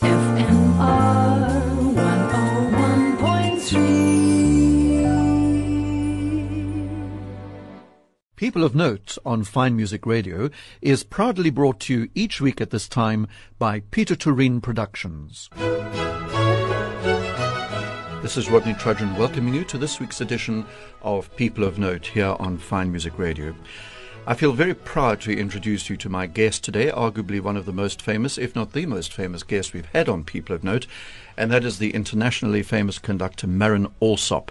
101.3. People of Note on Fine Music Radio is proudly brought to you each week at this time by Peter Tureen Productions. This is Rodney Trudgeon welcoming you to this week's edition of People of Note here on Fine Music Radio. I feel very proud to introduce you to my guest today, arguably one of the most famous, if not the most famous guest we've had on People of Note, and that is the internationally famous conductor Marin Alsop.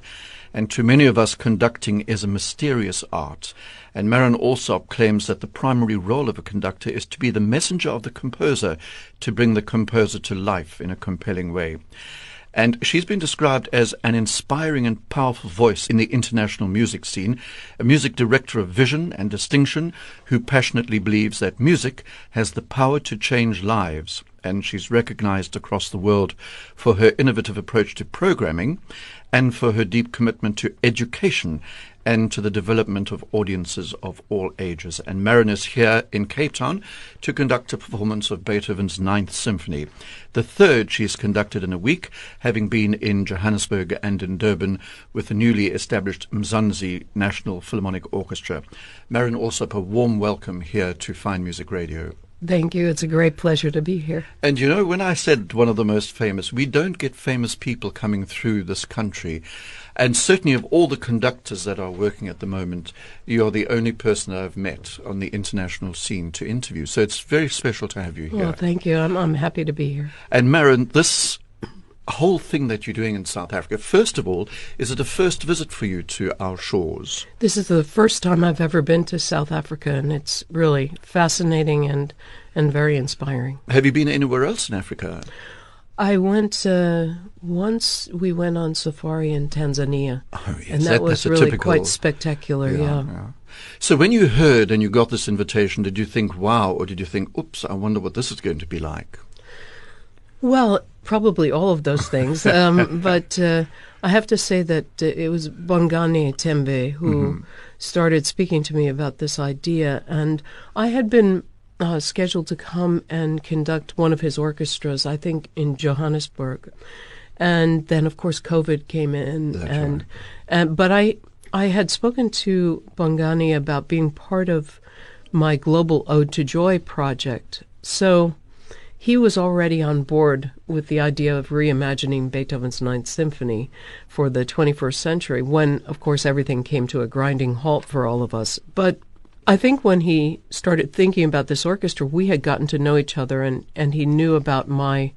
And to many of us, conducting is a mysterious art. And Marin Alsop claims that the primary role of a conductor is to be the messenger of the composer, to bring the composer to life in a compelling way. And she's been described as an inspiring and powerful voice in the international music scene, a music director of vision and distinction who passionately believes that music has the power to change lives. And she's recognized across the world for her innovative approach to programming and for her deep commitment to education and to the development of audiences of all ages. And Marin is here in Cape Town to conduct a performance of Beethoven's Ninth Symphony. The third she's conducted in a week, having been in Johannesburg and in Durban with the newly established Mzansi National Philharmonic Orchestra. Marin, also a warm welcome here to Fine Music Radio. Thank you. It's a great pleasure to be here. And you know, when I said one of the most famous, we don't get famous people coming through this country. And certainly of all the conductors that are working at the moment, you're the only person I've met on the international scene to interview. So it's very special to have you here. Well, thank you. I'm, I'm happy to be here. And Marin, this whole thing that you're doing in South Africa, first of all, is it a first visit for you to our shores? This is the first time I've ever been to South Africa, and it's really fascinating and, and very inspiring. Have you been anywhere else in Africa? I went uh, once. We went on safari in Tanzania, Oh, yes. and that, that- was really typical- quite spectacular. Yeah. yeah. So when you heard and you got this invitation, did you think, wow, or did you think, oops, I wonder what this is going to be like? Well, probably all of those things. Um, but uh, I have to say that uh, it was Bongani Tembe who started speaking to me about this idea. And I had been uh, scheduled to come and conduct one of his orchestras, I think in Johannesburg. And then, of course, COVID came in. That's and, right. and But I, I had spoken to Bongani about being part of my Global Ode to Joy project. So he was already on board with the idea of reimagining Beethoven's Ninth Symphony for the 21st century when, of course, everything came to a grinding halt for all of us. But I think when he started thinking about this orchestra, we had gotten to know each other and, and he knew about my,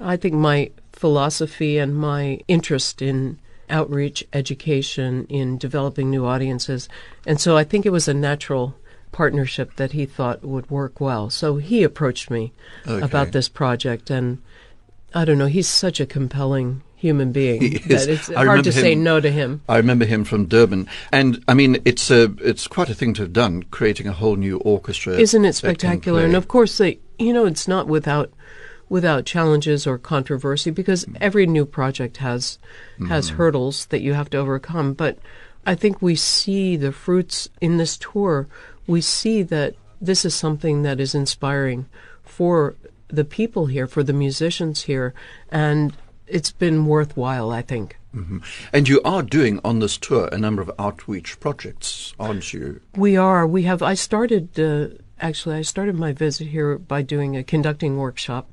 I think, my philosophy and my interest in outreach, education, in developing new audiences. And so I think it was a natural partnership that he thought would work well. So he approached me Okay. about this project and I don't know, he's such a compelling human being He is. it's I hard to say no to him. I remember him from Durban, and I mean, it's a it's quite a thing to have done, creating a whole new orchestra. Isn't it spectacular? And of course, they, you know, it's not without without challenges or controversy because mm. every new project has has mm-hmm. hurdles that you have to overcome. But I think we see the fruits in this tour. We see that this is something that is inspiring for the people here, for the musicians here, and it's been worthwhile. I think. and you are doing on this tour a number of outreach projects, aren't you? We are. We have. I started. Uh, actually, I started my visit here by doing a conducting workshop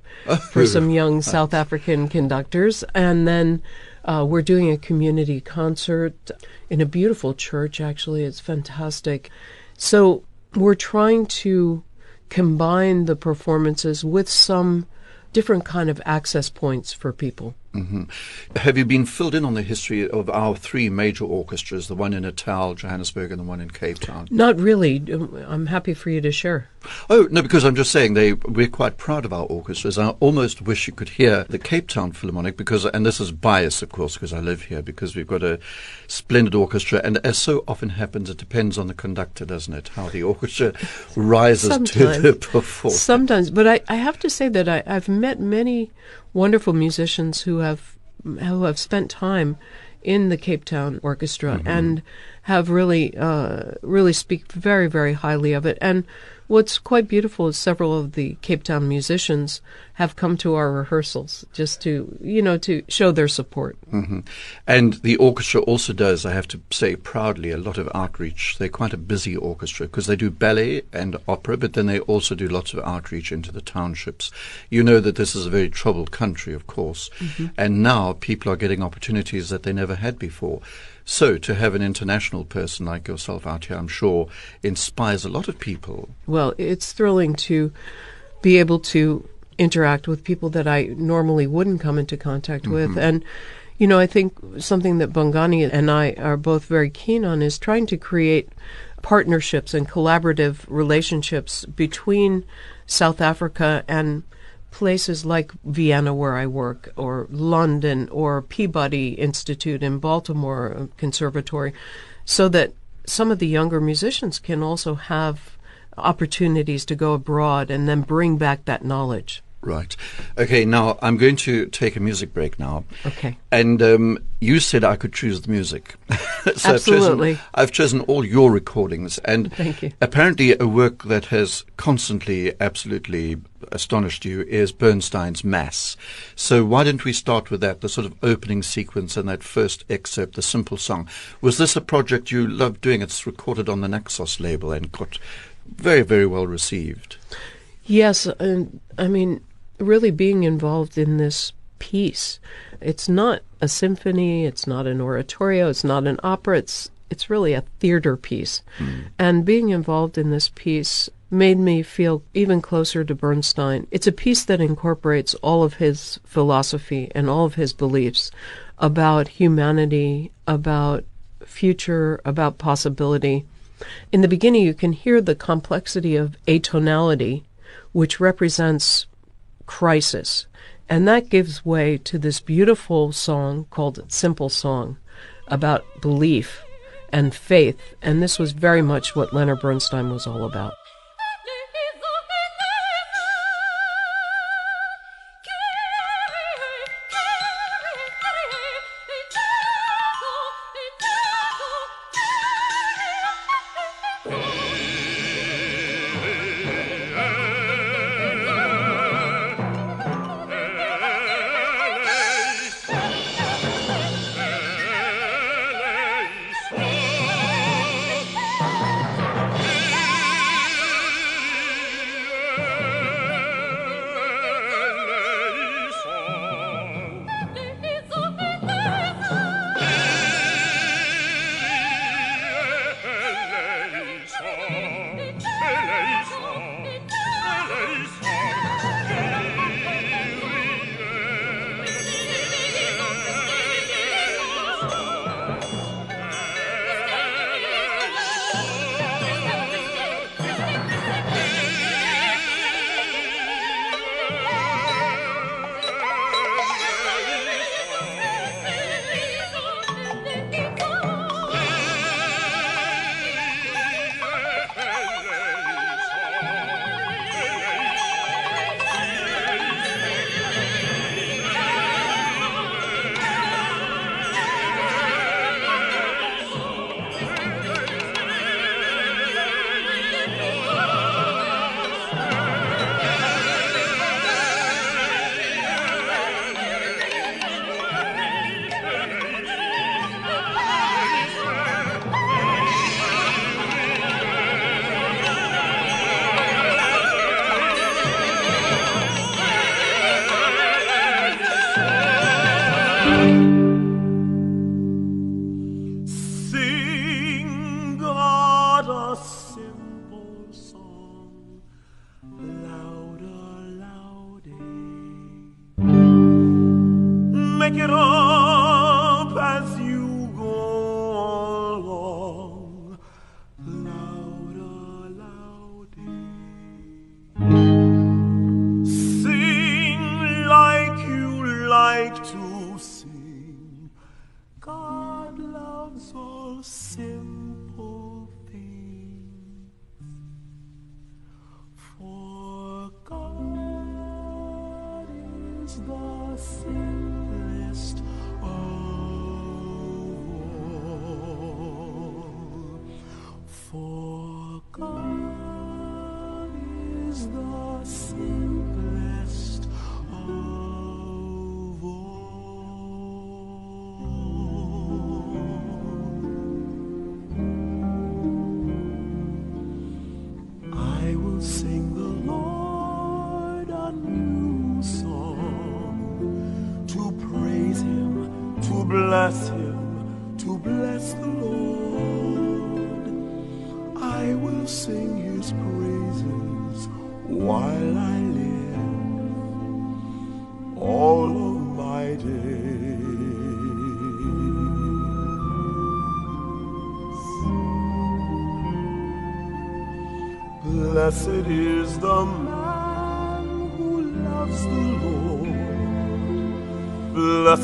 for some young South African conductors, and then uh, we're doing a community concert in a beautiful church. Actually, it's fantastic. So we're trying to combine the performances with some different kind of access points for people. Mm-hmm. Have you been filled in on the history of our three major orchestras, the one in Natal, Johannesburg, and the one in Cape Town? Not really. Um, I'm happy for you to share. Oh no, because I'm just saying they we're quite proud of our orchestras. I almost wish you could hear the Cape Town Philharmonic because, and this is bias, of course, because I live here. Because we've got a splendid orchestra, and as so often happens, it depends on the conductor, doesn't it? How the orchestra rises to Sometimes. the performance. Sometimes, but I, I have to say that I, I've met many wonderful musicians who have who have spent time in the Cape Town Orchestra and have really uh, really speak very very highly of it. And What's quite beautiful is several of the Cape Town musicians have come to our rehearsals just to, you know, to show their support. hmm And the orchestra also does, I have to say proudly, a lot of outreach. They're quite a busy orchestra because they do ballet and opera, but then they also do lots of outreach into the townships. You know that this is a very troubled country, of course, and now people are getting opportunities that they never had before. So to have an international person like yourself out here, I'm sure, inspires a lot of people. Well, it's thrilling to be able to interact with people that I normally wouldn't come into contact with. Mm-hmm. And, you know, I think something that Bongani and I are both very keen on is trying to create partnerships and collaborative relationships between South Africa and places like Vienna, where I work, or London, or Peabody Institute in Baltimore uh, Conservatory, so that some of the younger musicians can also have opportunities to go abroad and then bring back that knowledge. Right. Okay, now I'm going to take a music break now. Okay. And um, you said I could choose the music. so I've chosen- Absolutely. I've chosen, all your recordings. And Thank you. apparently, a work that has constantly, absolutely astonished you is Bernstein's Mass. So why don't we start with that, the sort of opening sequence and that first excerpt, the simple song? Was this a project you loved doing? It's recorded on the Naxos label and got very, very well received. Yes, and I mean, really being involved in this piece. It's not a symphony, it's not an oratorio, it's not an opera, it's it's really a theater piece. Hmm. And being involved in this piece made me feel even closer to Bernstein. It's a piece that incorporates all of his philosophy and all of his beliefs about humanity, about future, about possibility. In the beginning, you can hear the complexity of atonality, which represents crisis. And that gives way to this beautiful song called Simple Song about belief and faith. And this was very much what Leonard Bernstein was all about. Make it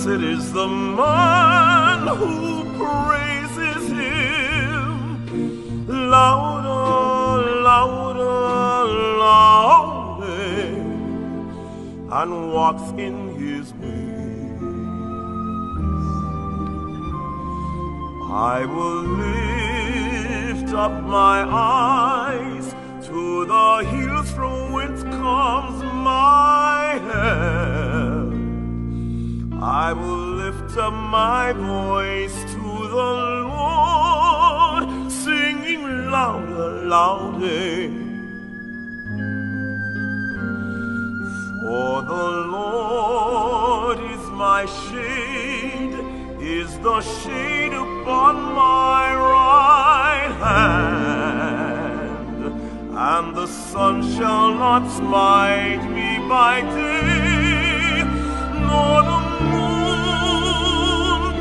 Blessed is the man who praises him. Louder, louder, louder, and walks in his ways. I will lift up my eyes to the hills from whence comes my help. I will lift up my voice to the Lord, singing louder, louder. For the Lord is my shade, is the shade upon my right hand, and the sun shall not smite me by day, nor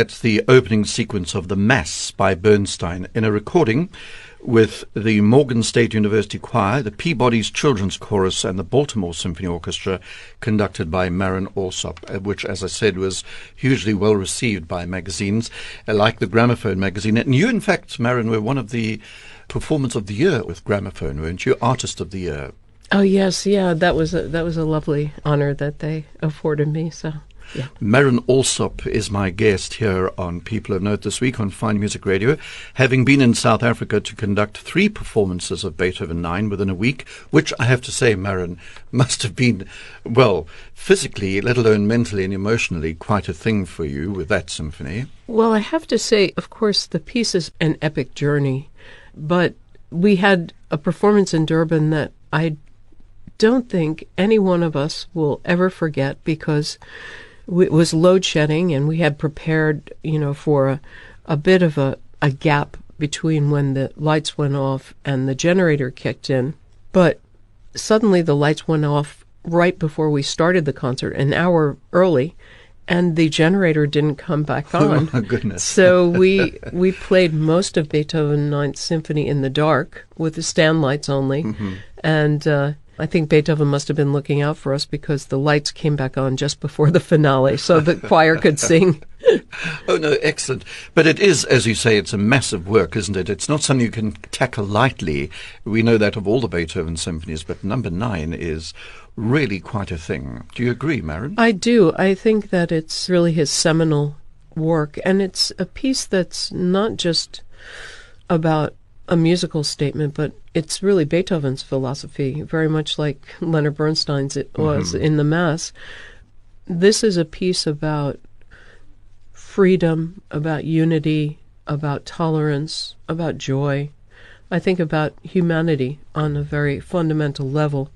That's the opening sequence of The Mass by Bernstein in a recording with the Morgan State University Choir, the Peabody's Children's Chorus, and the Baltimore Symphony Orchestra, conducted by Marin Alsop, uh, which, as I said, was hugely well received by magazines uh, like the Gramophone magazine. And you, in fact, Marin, were one of the Performance of the Year with Gramophone, weren't you? Artist of the Year. Oh yes, yeah, that was a, that was a lovely honor that they afforded me. So yeah. Marin Alsop is my guest here on People of Note this week on Fine Music Radio, having been in South Africa to conduct three performances of Beethoven 9 within a week, which I have to say, Marin, must have been, well, physically, let alone mentally and emotionally, quite a thing for you with that symphony. Well, I have to say, of course, the piece is an epic journey, but we had a performance in Durban that I don't think any one of us will ever forget because it was load shedding and we had prepared, you know, for a, a bit of a, a gap between when the lights went off and the generator kicked in. But suddenly the lights went off right before we started the concert, an hour early, and the generator didn't come back on. Oh, my goodness. so we we played most of Beethoven Ninth Symphony in the dark with the stand lights only, Mm-hmm. and uh, I think Beethoven must have been looking out for us because the lights came back on just before the finale, so the choir could sing. Oh, no, excellent. But it is, as you say, it's a massive work, isn't it? It's not something you can tackle lightly. We know that of all the Beethoven symphonies, but number nine is really quite a thing. Do you agree, Marin? I do. I think that it's really his seminal work, and it's a piece that's not just about a musical statement, but it's really Beethoven's philosophy, very much like Leonard Bernstein's it mm-hmm. was in the Mass. This is a piece about freedom, about unity, about tolerance, about joy. I think about humanity on a very fundamental level.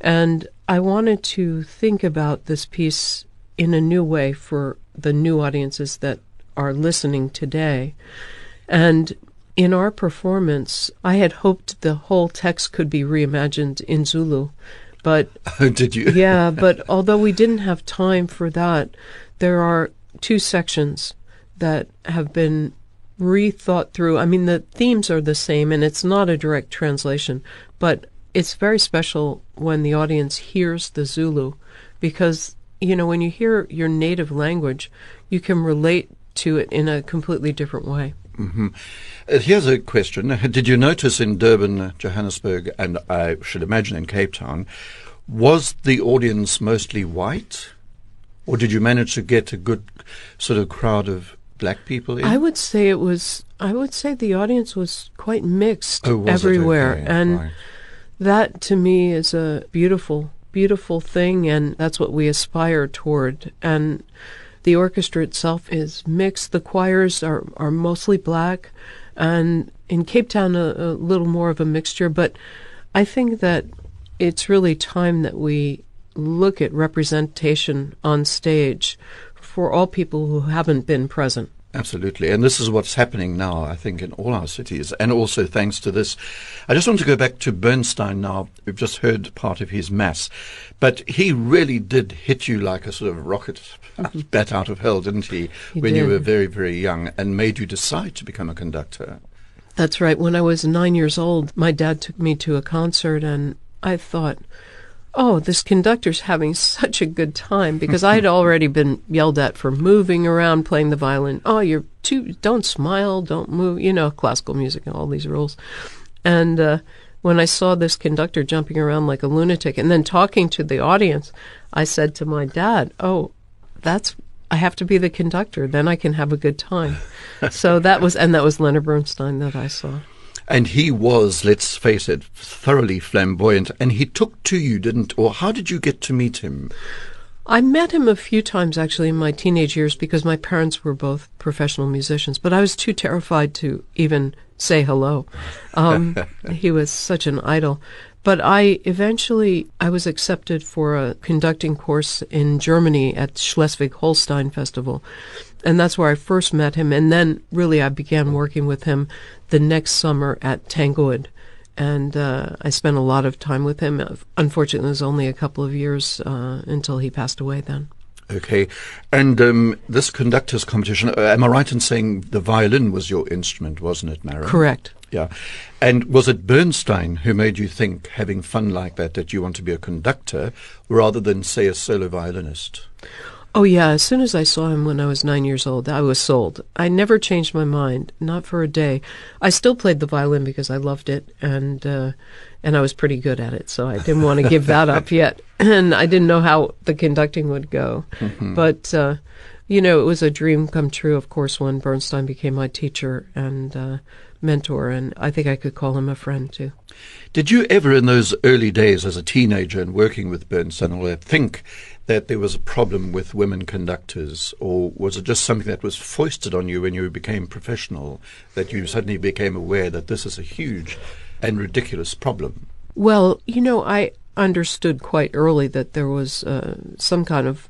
And I wanted to think about this piece in a new way for the new audiences that are listening today. And in our performance, I had hoped the whole text could be reimagined in Zulu. But Oh, did you? yeah, but although we didn't have time for that, there are two sections that have been rethought through. I mean, the themes are the same, and it's not a direct translation, but it's very special when the audience hears the Zulu because, you know, when you hear your native language, you can relate to it in a completely different way. Mm-hmm. Uh, here's a question. Did you notice in Durban, Johannesburg, and I should imagine in Cape Town, was the audience mostly white? Or did you manage to get a good sort of crowd of black people in? I would say it was, I would say the audience was quite mixed Oh, was everywhere. Okay, and right. that to me is a beautiful, beautiful thing, and that's what we aspire toward. And the orchestra itself is mixed. The choirs are, are mostly black, and in Cape Town, a, a little more of a mixture. But I think that it's really time that we look at representation on stage for all people who haven't been present. Absolutely. And this is what's happening now, I think, in all our cities. And also thanks to this. I just want to go back to Bernstein now. We've just heard part of his mass. But he really did hit you like a sort of rocket bat out of hell, didn't he? He when you were very, very young and made you decide to become a conductor. That's right. When I was nine years old, my dad took me to a concert, and I thought, oh, this conductor's having such a good time because I had already been yelled at for moving around, playing the violin. Oh, you're too, don't smile, don't move, you know, classical music and all these rules. And uh, when I saw this conductor jumping around like a lunatic and then talking to the audience, I said to my dad, oh, that's I have to be the conductor. Then I can have a good time. so that was, and that was Leonard Bernstein that I saw. And he was, let's face it, thoroughly flamboyant. And he took to you, didn't? Or how did you get to meet him? I met him a few times actually in my teenage years because my parents were both professional musicians, but I was too terrified to even say hello. Um, he was such an idol. But I eventually I was accepted for a conducting course in Germany at Schleswig-Holstein Festival. And that's where I first met him and then really I began working with him the next summer at Tanglewood. And uh, I spent a lot of time with him. Unfortunately, it was only a couple of years uh, until he passed away then. Okay. And um, this conductors competition, uh, am I right in saying the violin was your instrument, wasn't it, Mara? Correct. Yeah. And was it Bernstein who made you think, having fun like that, that you want to be a conductor rather than, say, a solo violinist? Oh, yeah. As soon as I saw him when I was nine years old, I was sold. I never changed my mind, not for a day. I still played the violin because I loved it, and uh, and I was pretty good at it, so I didn't want to give that up yet. And I didn't know how the conducting would go, but uh, you know, it was a dream come true. Of course, when Bernstein became my teacher and uh, mentor, and I think I could call him a friend too. Did you ever, in those early days as a teenager and working with Bernstein, or think that there was a problem with women conductors, or was it just something that was foisted on you when you became professional, that you suddenly became aware that this is a huge and ridiculous problem? Well, you know, I understood quite early that there was uh, some kind of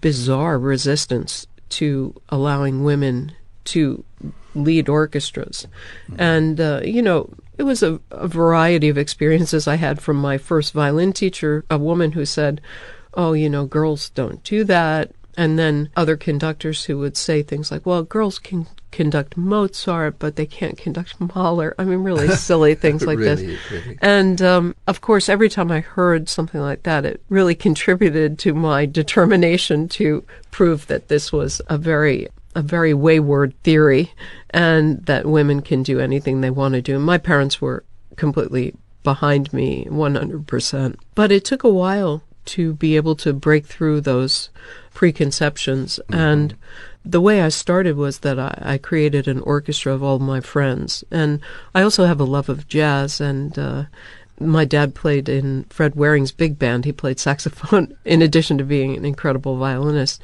bizarre resistance to allowing women to lead orchestras. And, uh, you know, it was a, a variety of experiences I had from my first violin teacher, a woman who said, Oh, you know, girls don't do that. And then other conductors who would say things like, well, girls can conduct Mozart, but they can't conduct Mahler. I mean, really silly things like Really, this. really. And um, of course, every time I heard something like that, it really contributed to my determination to prove that this was a very a very wayward theory, and that women can do anything they want to do. My parents were completely behind me, one hundred percent. But it took a while to be able to break through those preconceptions and the way I started was that I, I created an orchestra of all my friends, and I also have a love of jazz. And uh, my dad played in Fred Waring's big band. He played saxophone in addition to being an incredible violinist,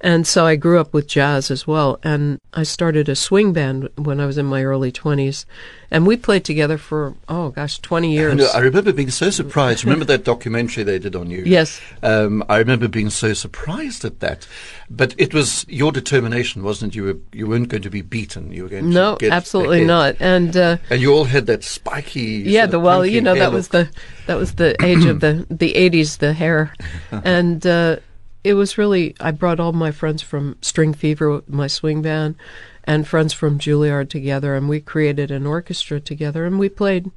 and so I grew up with jazz as well. And I started a swing band when I was in my early twenties, and we played together for oh gosh, twenty years. And uh, I remember being so surprised. Remember that documentary they did on you? Yes. Um, I remember being so surprised at that. But it was your determination, wasn't it? You were you weren't going to be beaten. You were going no, to get absolutely not. And uh, And you all had that spiky. yeah, the well, you know, that was the that was the age of the the eighties, the hair, and uh, it was really I brought all my friends from String Fever, my swing band, and friends from Juilliard together, and we created an orchestra together, and we played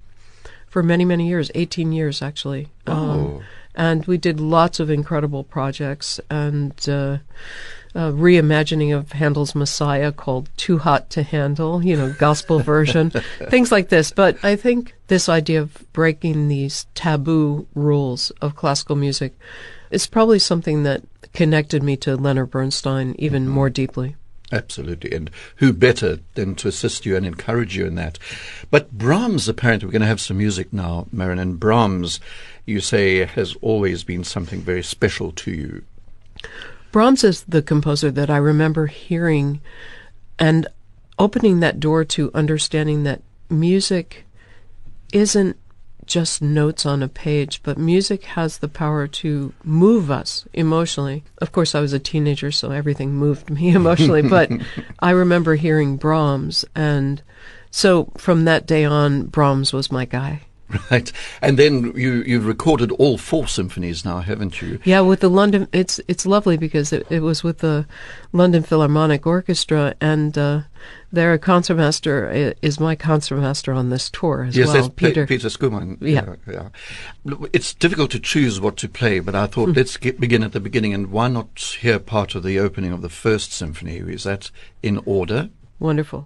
for many many years, eighteen years actually. Um, Oh. and we did lots of incredible projects and. Uh, a reimagining of Handel's Messiah called Too Hot to Handel, you know, gospel version, things like this. But I think this idea of breaking these taboo rules of classical music is probably something that connected me to Leonard Bernstein even mm-hmm. more deeply. Absolutely. And who better than to assist you and encourage you in that? But Brahms, apparently, we're going to have some music now, Marin. And Brahms, you say, has always been something very special to you. Brahms is the composer that I remember hearing and opening that door to understanding that music isn't just notes on a page, but music has the power to move us emotionally. Of course, I was a teenager, so everything moved me emotionally, but I remember hearing Brahms, and so from that day on, Brahms was my guy. Right. And then you, you've recorded all four symphonies now, haven't you? Yeah, with the London, it's it's lovely because it, it was with the London Philharmonic Orchestra, and uh, their concertmaster is my concertmaster on this tour as yes, well, that's Pe- Peter. Pieter Schoeman. Yeah. yeah. Look, It's difficult to choose what to play, but I Hmm. thought let's get, begin at the beginning. And why not hear part of the opening of the first symphony? Is that in order? Wonderful.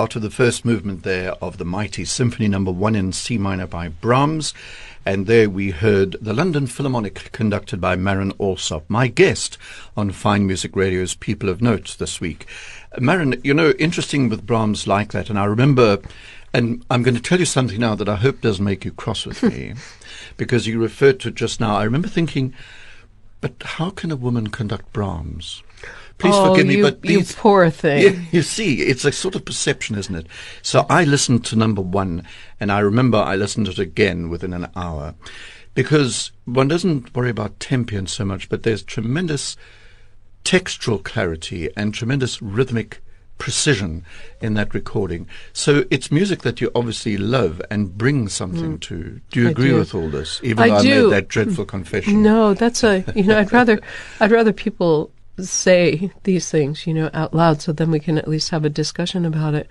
Part of the first movement there of the mighty Symphony Number One in C minor by Brahms. And there we heard the London Philharmonic conducted by Marin Alsop, my guest on Fine Music Radio's People of Note this week. Marin, you know, interesting with Brahms like that. And I remember, and I'm going to tell you something now that I hope doesn't make you cross with me, because you referred to it just now. I remember thinking, but how can a woman conduct Brahms? Please oh, forgive me, you, but you these, poor thing. yeah, you see, it's a sort of perception, isn't it? So I listened to number one, and I remember I listened to it again within an hour, because one doesn't worry about tempian so much, but there's tremendous textural clarity and tremendous rhythmic precision in that recording. So it's music that you obviously love and bring something mm. to. Do you I agree do. with all this? Even I though I made that dreadful mm. confession. No, that's a you know I'd rather I'd rather people say these things you know out loud so then we can at least have a discussion about it.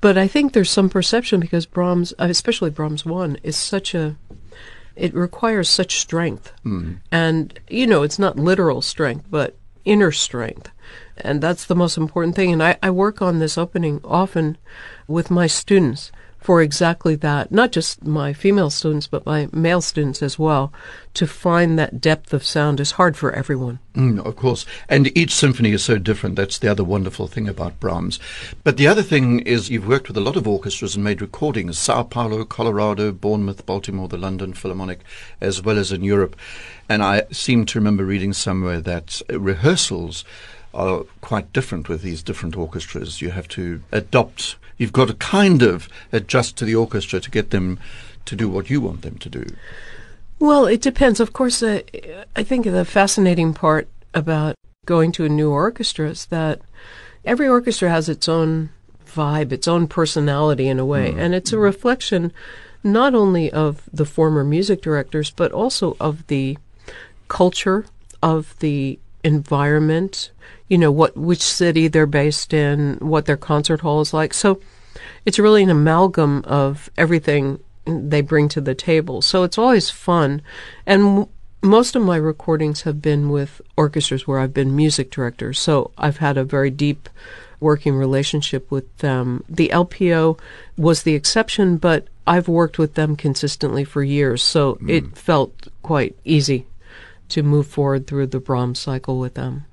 But I think there's some perception because Brahms, especially Brahms one, is such a it requires such strength, mm-hmm. and you know it's not literal strength but inner strength. And that's the most important thing. And I, I work on this opening often with my students for exactly that. Not just my female students, but my male students as well. To find that depth of sound is hard for everyone. Mm, of course. And each symphony is so different. That's the other wonderful thing about Brahms. But the other thing is you've worked with a lot of orchestras and made recordings Sao Paulo, Colorado, Bournemouth, Baltimore, the London Philharmonic, as well as in Europe. And I seem to remember reading somewhere that rehearsals are quite different with these different orchestras. You have to adopt, you've got to kind of adjust to the orchestra to get them to do what you want them to do. Well, it depends. Of course, uh, I think the fascinating part about going to a new orchestra is that every orchestra has its own vibe, its own personality in a way, and it's a reflection not only of the former music directors, but also of the culture, of the environment, you know, what which city they're based in, what their concert hall is like. So it's really an amalgam of everything they bring to the table. So it's always fun. And m- most of my recordings have been with orchestras where I've been music director. So I've had a very deep working relationship with them. The LPO was the exception, but I've worked with them consistently for years. So hmm. it felt quite easy to move forward through the Brahms cycle with them.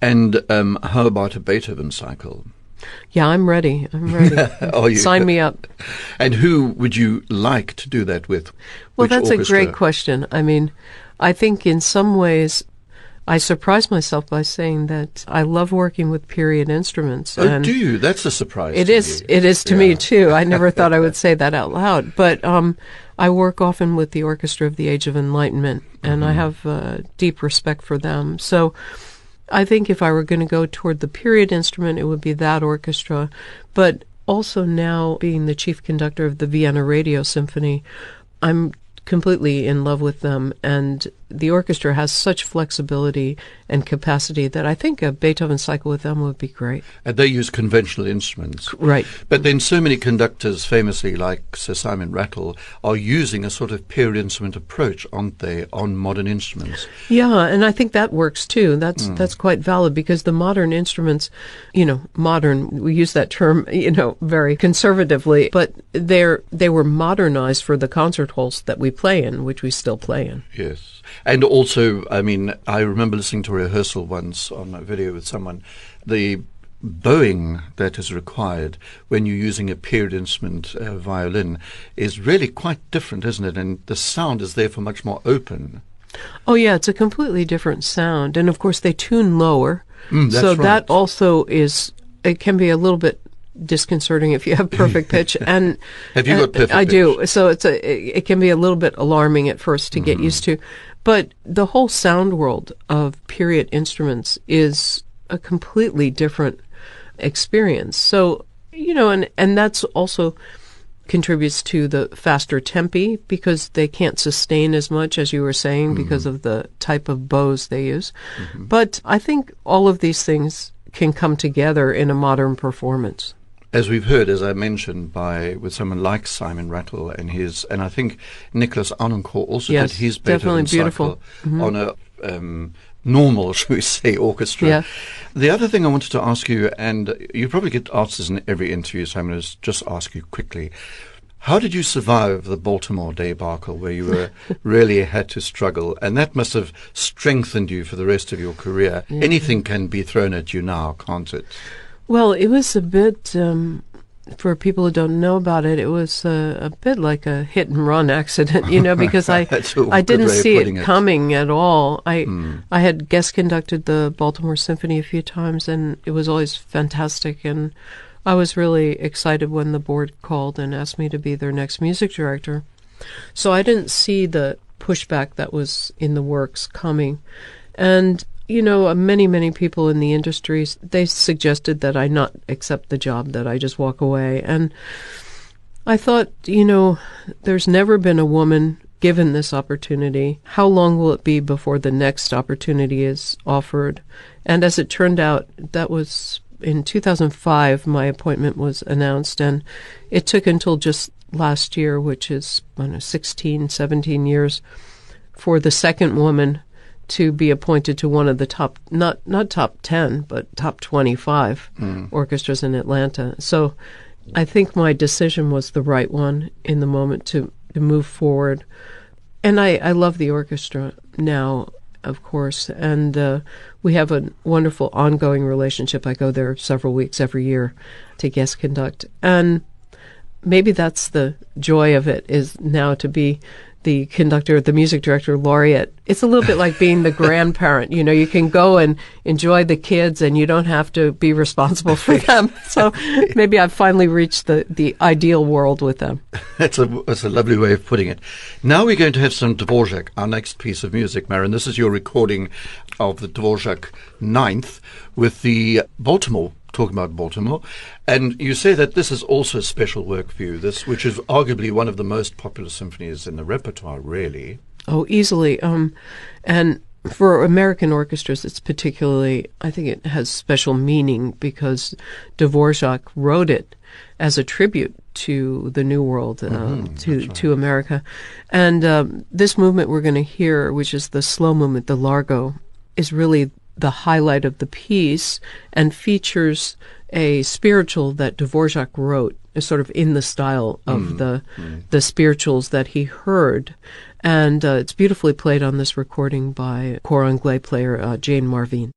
And um, how about a Beethoven cycle? Yeah, I'm ready. I'm ready. Are you? Sign me up. And who would you like to do that with? Well, Which that's a great question. I mean, I think in some ways, I surprise myself by saying that I love working with period instruments. Oh, and do you? That's a surprise. It is. me. It is to me too. I never thought I would say that out loud, but um, I work often with the Orchestra of the Age of Enlightenment, and Mm-hmm. I have uh, deep respect for them. So, I think if I were going to go toward the period instrument, it would be that orchestra. But also now being the chief conductor of the Vienna Radio Symphony, I'm completely in love with them and the orchestra has such flexibility and capacity that I think a Beethoven cycle with them would be great. And they use conventional instruments. Right. But then so many conductors, famously like Sir Simon Rattle, are using a sort of period instrument approach, aren't they, on modern instruments? Yeah, and I think that works too. That's hmm. that's quite valid because the modern instruments, you know, modern we use that term, you know, very conservatively, but they're they were modernized for the concert halls that we play in, which we still play in. Yes. And also, I mean, I remember listening to a rehearsal once on a video with someone. The bowing that is required when you're using a period instrument uh, violin is really quite different, isn't it? And the sound is therefore much more open. Oh yeah, it's a completely different sound, and of course they tune lower, Mm, so right. that also is it can be a little bit disconcerting if you have perfect pitch and Have you uh, got perfect I do. So it's a it, can be a little bit alarming at first to Mm-hmm. get used to, but the whole sound world of period instruments is a completely different experience. So you know, and and that's also contributes to the faster tempi because they can't sustain as much as you were saying because of the type of bows they use. But I think all of these things can come together in a modern performance. As we've heard, as I mentioned, by with someone like Simon Rattle and his, and I think Nicholas Harnoncourt also Yes, did his definitely Beethoven beautiful. Mm-hmm. on a um, normal, shall we say, orchestra. Yeah. The other thing I wanted to ask you, and you probably get asked this in every interview, so I'm going to just ask you quickly. How did you survive the Baltimore debacle where you were really had to struggle? And that must have strengthened you for the rest of your career. Yeah. Anything can be thrown at you now, can't it? Well, it was a bit, um, for people who don't know about it, it was a, a bit like a hit and run accident, you know, because I I didn't see it it. coming at all. I Hmm. I had guest conducted the Baltimore Symphony a few times, and it was always fantastic. And I was really excited when the board called and asked me to be their next music director. So I didn't see the pushback that was in the works coming. And, you know, uh, many, many people in the industries, they suggested that I not accept the job, that I just walk away. And I thought, you know, there's never been a woman given this opportunity. How long will it be before the next opportunity is offered? And as it turned out, that was in 2005, my appointment was announced, and it took until just last year, which is, I know, 16, 17 years, for the second woman to be appointed to one of the top not not top 10 but top 25 orchestras in Atlanta. So I think my decision was the right one in the moment to, to move forward. And I, I love the orchestra now, of course, and uh, we have a wonderful ongoing relationship. I go there several weeks every year to guest conduct. And maybe that's the joy of it is now to be the conductor, the music director, laureate. It's a little bit like being the grandparent. You know, you can go and enjoy the kids and you don't have to be responsible for them. So maybe I've finally reached the, the ideal world with them. That's a, that's a lovely way of putting it. Now we're going to have some Dvorak, our next piece of music, Marin. This is your recording of the Dvorak Ninth with the Baltimore, talking about Baltimore. And you say that this is also special work for you, this, which is arguably one of the most popular symphonies in the repertoire, really. Oh, easily. Um, and for American orchestras, it's particularly, I think it has special meaning because Dvorak wrote it as a tribute to the New World, uh, to to America. And um, this movement we're going to hear, which is the slow movement, the Largo, is really the highlight of the piece and features a spiritual that Dvorak wrote, sort of in the style of the the spirituals that he heard, and uh, it's beautifully played on this recording by cor anglais player uh, Jane Marvin.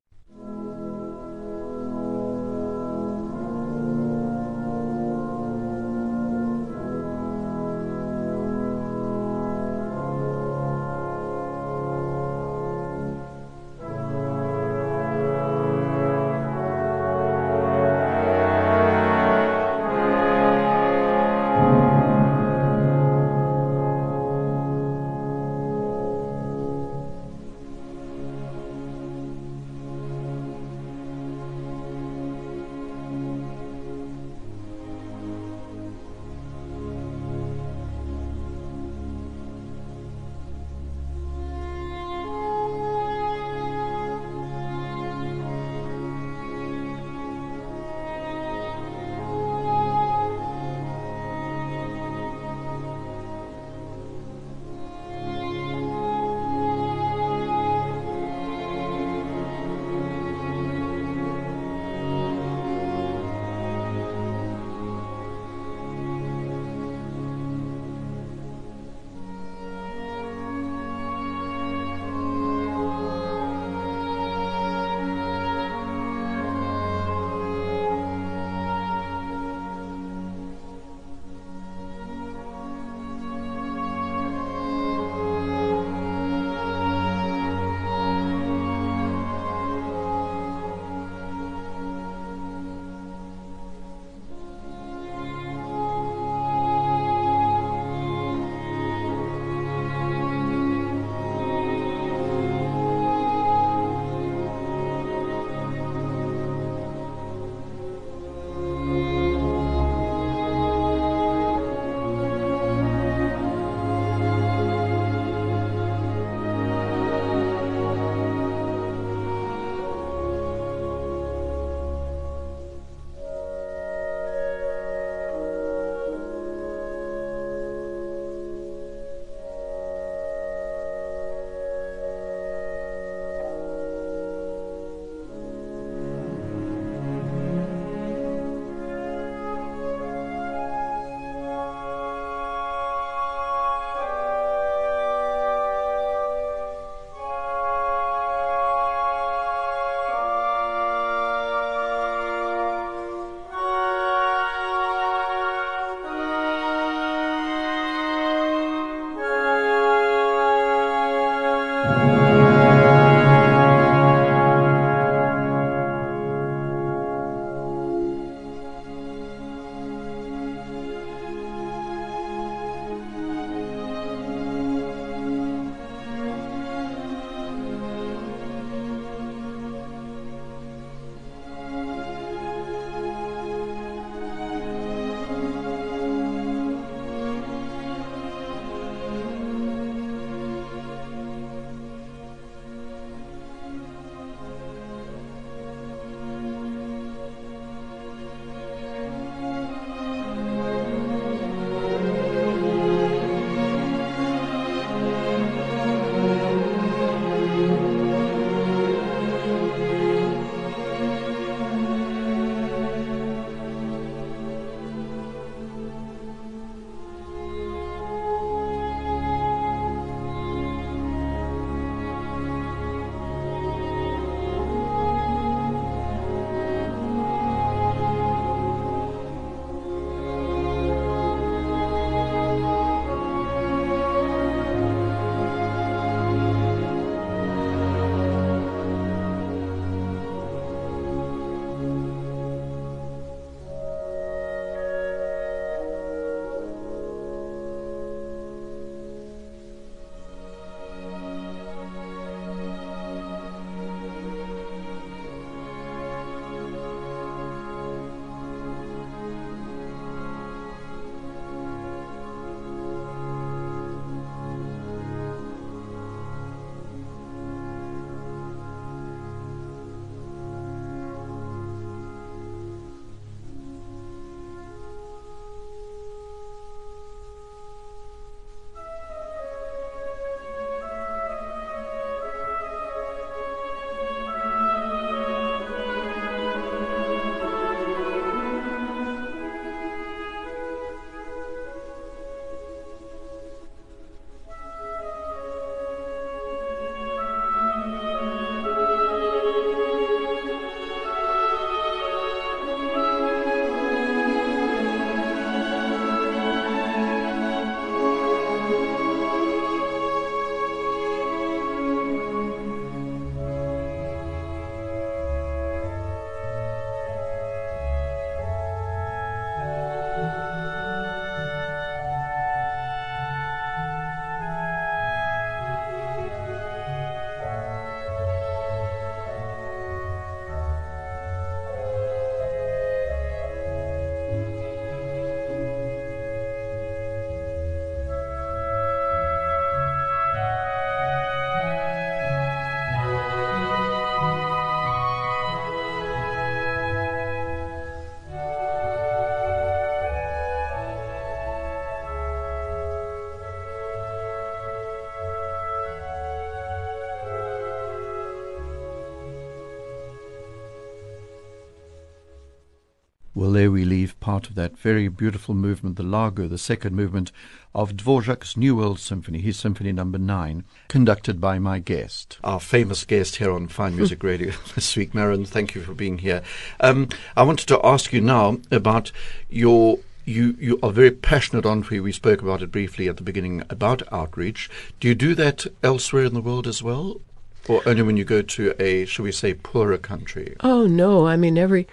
There we leave part of that very beautiful movement, the Largo, the second movement of Dvorak's New World Symphony, his Symphony Number Nine, conducted by my guest, our famous guest here on Fine Music Radio this week, Marin. Thank you for being here. Um, I wanted to ask you now about your you you are very passionate on we spoke about it briefly at the beginning about outreach. Do you do that elsewhere in the world as well? Or only when you go to a, shall we say, poorer country? Oh no, I mean every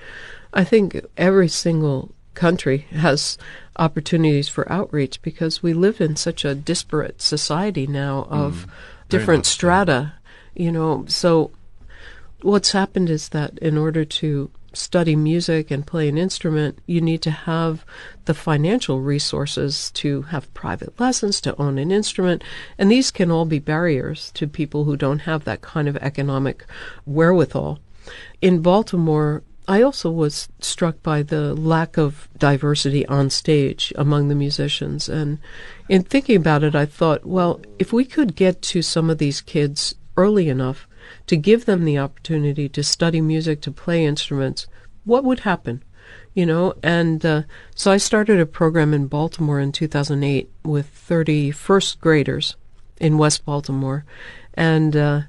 I think every single country has opportunities for outreach because we live in such a disparate society now of mm, different strata, so. you know. So what's happened is that in order to study music and play an instrument, you need to have the financial resources to have private lessons, to own an instrument, and these can all be barriers to people who don't have that kind of economic wherewithal. In Baltimore, I also was struck by the lack of diversity on stage among the musicians. And in thinking about it, I thought, well, if we could get to some of these kids early enough to give them the opportunity to study music, to play instruments, what would happen? You know, and uh, so I started a program in Baltimore in 2008 with 30 first graders in West Baltimore. And uh,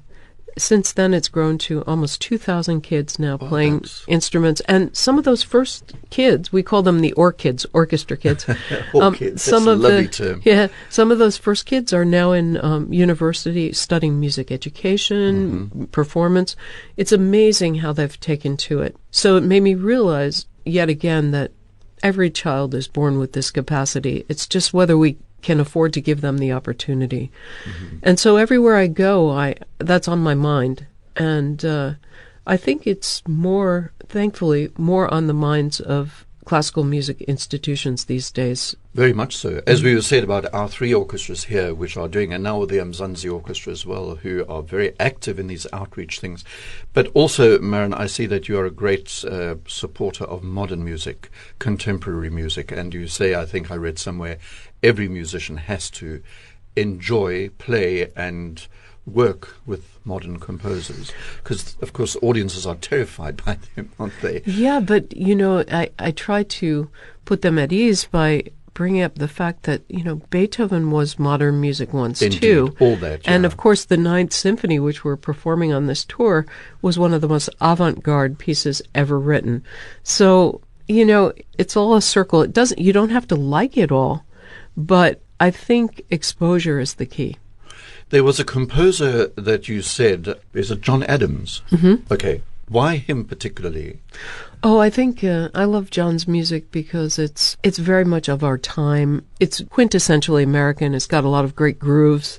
since then, it's grown to almost 2,000 kids now playing instruments. And some of those first kids, we call them the orchids, orchestra kids. orchids, um, some of the, term. Yeah, some of those first kids are now in um, university studying music education, mm-hmm. performance. It's amazing how they've taken to it. So it made me realize yet again that every child is born with this capacity. It's just whether we can afford to give them the opportunity. Mm-hmm. And so everywhere I go, I that's on my mind, and uh, I think it's more, thankfully, more on the minds of classical music institutions these days. Very much so. As we were said about our three orchestras here, which are doing, and now the Mzansi Orchestra as well, who are very active in these outreach things. But also, Marin, I see that you are a great uh, supporter of modern music, contemporary music, and you say, I think I read somewhere, every musician has to enjoy, play, and work with modern composers because of course audiences are terrified by them aren't they yeah but you know i i try to put them at ease by bringing up the fact that you know beethoven was modern music once Indeed, too all that yeah. and of course the ninth symphony which we're performing on this tour was one of the most avant-garde pieces ever written so you know it's all a circle it doesn't you don't have to like it all but I think exposure is the key. There was a composer that you said, is it John Adams? Mm-hmm. Okay. Why him particularly? Oh, I think uh, I love John's music because it's it's very much of our time. It's quintessentially American. It's got a lot of great grooves.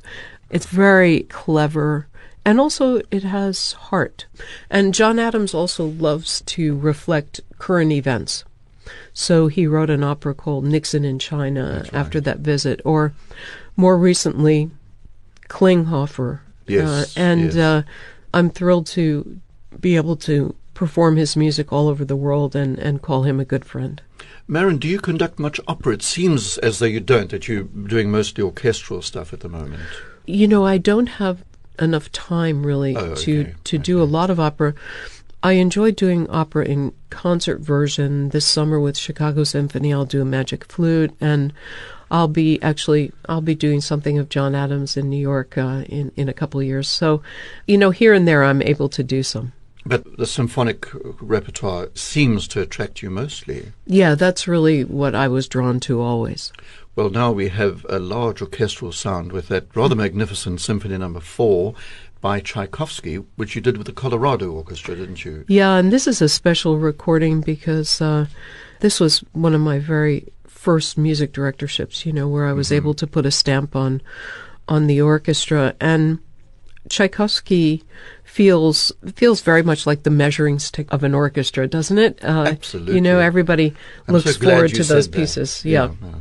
It's very clever and also it has heart. And John Adams also loves to reflect current events. So he wrote an opera called Nixon in China after that visit, or more recently, Klinghoffer. Yes, uh, and yes. Uh, I'm thrilled to be able to perform his music all over the world and, and call him a good friend. Marin, do you conduct much opera? It seems as though you don't, that you're doing mostly orchestral stuff at the moment. You know, I don't have enough time really oh, okay. to, to okay. do a lot of opera. I enjoy doing opera in concert version. This summer with Chicago Symphony, I'll do a magic flute, and I'll be actually I'll be doing something of John Adams in New York uh, in in a couple of years. So, you know, here and there, I'm able to do some. But the symphonic repertoire seems to attract you mostly. Yeah, that's really what I was drawn to always. Well, now we have a large orchestral sound with that rather magnificent Symphony Number Four, by Tchaikovsky, which you did with the Colorado Orchestra, didn't you? Yeah, and this is a special recording because uh, this was one of my very first music directorships. You know, where I was mm-hmm. able to put a stamp on on the orchestra, and Tchaikovsky feels feels very much like the measuring stick of an orchestra, doesn't it? Uh, Absolutely. You know, everybody I'm looks so forward to those pieces. Yeah. yeah.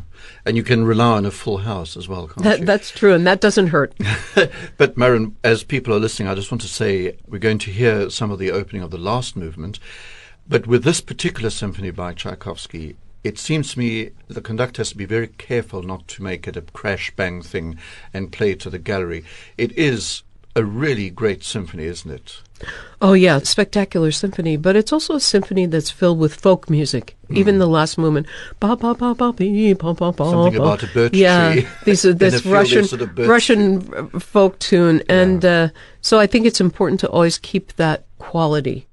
And you can rely on a full house as well, can't that, you? That's true, and that doesn't hurt. but, Marin, as people are listening, I just want to say we're going to hear some of the opening of the last movement. But with this particular symphony by Tchaikovsky, it seems to me the conductor has to be very careful not to make it a crash bang thing and play to the gallery. It is a really great symphony, isn't it? Oh yeah, spectacular symphony, but it's also a symphony that's filled with folk music. Even the last movement, ba ba ba ba bee, ba ba ba. Something ba. about a birch yeah, tree. these are this Russian sort of Russian folk tune, and uh, so I think it's important to always keep that quality.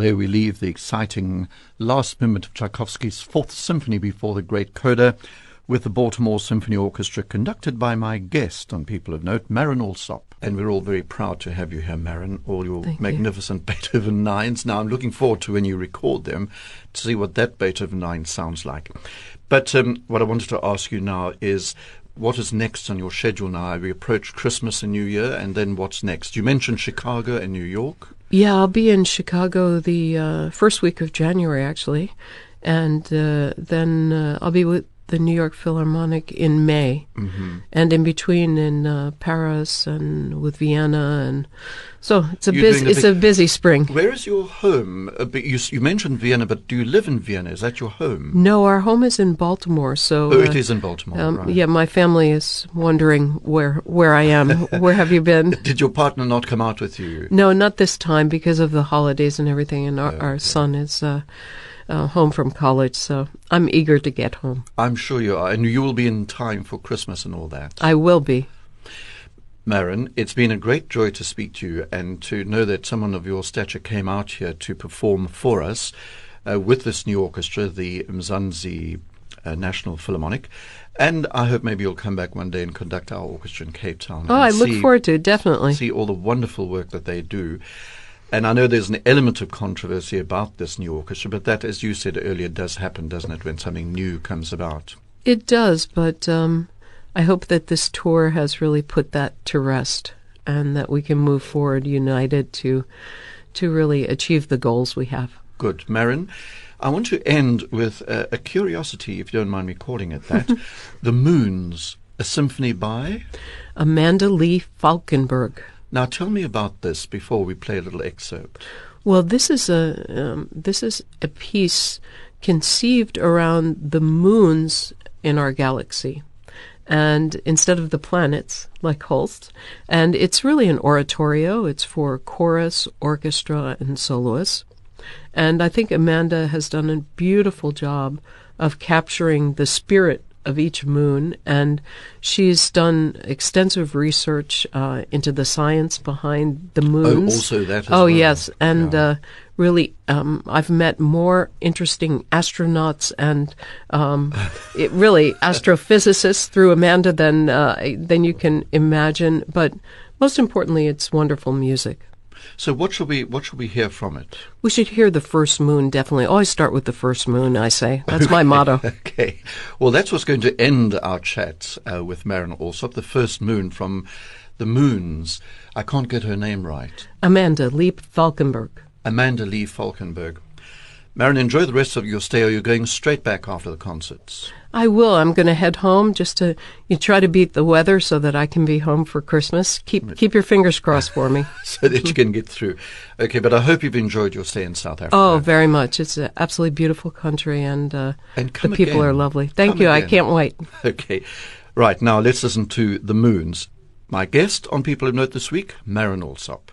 There we leave the exciting last movement of Tchaikovsky's Fourth Symphony before the Great Coda with the Baltimore Symphony Orchestra conducted by my guest on People of Note, Marin Alsop. And we're all very proud to have you here, Marin, all your Thank magnificent you. Beethoven nines. Now, I'm looking forward to when you record them to see what that Beethoven nine sounds like. But um, what I wanted to ask you now is what is next on your schedule now? We approach Christmas and New Year, and then what's next? You mentioned Chicago and New York. Yeah, I'll be in Chicago the uh, first week of January, actually, and uh, then uh, I'll be with the New York Philharmonic in May, Mm-hmm. and in between in uh, Paris and with Vienna, and so it's a You're busy a it's big- a busy spring. Where is your home? Uh, you, you mentioned Vienna, but do you live in Vienna? Is that your home? No, our home is in Baltimore, so Oh, uh, it is in Baltimore. Um, right. Yeah, my family is wondering where where I am. where have you been? Did your partner not come out with you? No, not this time because of the holidays and everything, and our, Oh, our son is uh, home from college, so I'm eager to get home. I'm sure you are, and you will be in time for Christmas and all that. I will be. Marin, it's been a great joy to speak to you and to know that someone of your stature came out here to perform for us uh, with this new orchestra, the Mzansi uh, National Philharmonic. And I hope maybe you'll come back one day and conduct our orchestra in Cape Town. Oh, I look forward to it, definitely. see all the wonderful work that they do. And I know there's an element of controversy about this new orchestra, but that, as you said earlier, does happen, doesn't it, when something new comes about? It does, but um, I hope that this tour has really put that to rest, and that we can move forward united to to really achieve the goals we have. Good. Marin, I want to end with a, a curiosity, if you don't mind me calling it that. the Moons, a symphony by? Amanda Lee Falkenberg. Now tell me about this before we play a little excerpt. Well, this is a um, this is a piece conceived around the moons in our galaxy, and instead of the planets like Holst, and it's really an oratorio. It's for chorus, orchestra, and soloists, and I think Amanda has done a beautiful job of capturing the spirit of each moon, and she's done extensive research uh, into the science behind the moons. Oh, also that Oh well. yes, and Yeah. uh, really, um, I've met more interesting astronauts and um, it really astrophysicists through Amanda than uh, than you can imagine. But most importantly, it's wonderful music. So what shall we what shall we hear from it? We should hear the first moon. Definitely, always start with the first moon. I say that's my motto. Okay. Well, that's what's going to end our chat uh, with Marin Alsop, the first moon from the Moons. I can't get her name right. Amanda Lee Falkenberg. Amanda Lee Falkenberg. Marin, enjoy the rest of your stay, or you're going straight back after the concerts. I will. I'm going to head home just to you try to beat the weather so that I can be home for Christmas. Keep keep your fingers crossed for me. so that you can get through. Okay, but I hope you've enjoyed your stay in South Africa. Oh, very much. It's an absolutely beautiful country, and, uh, And the people are lovely. Thank Come you. I can't wait. Okay. Right, now let's listen to The Moons. My guest on People of Note this week, Marin Alsop.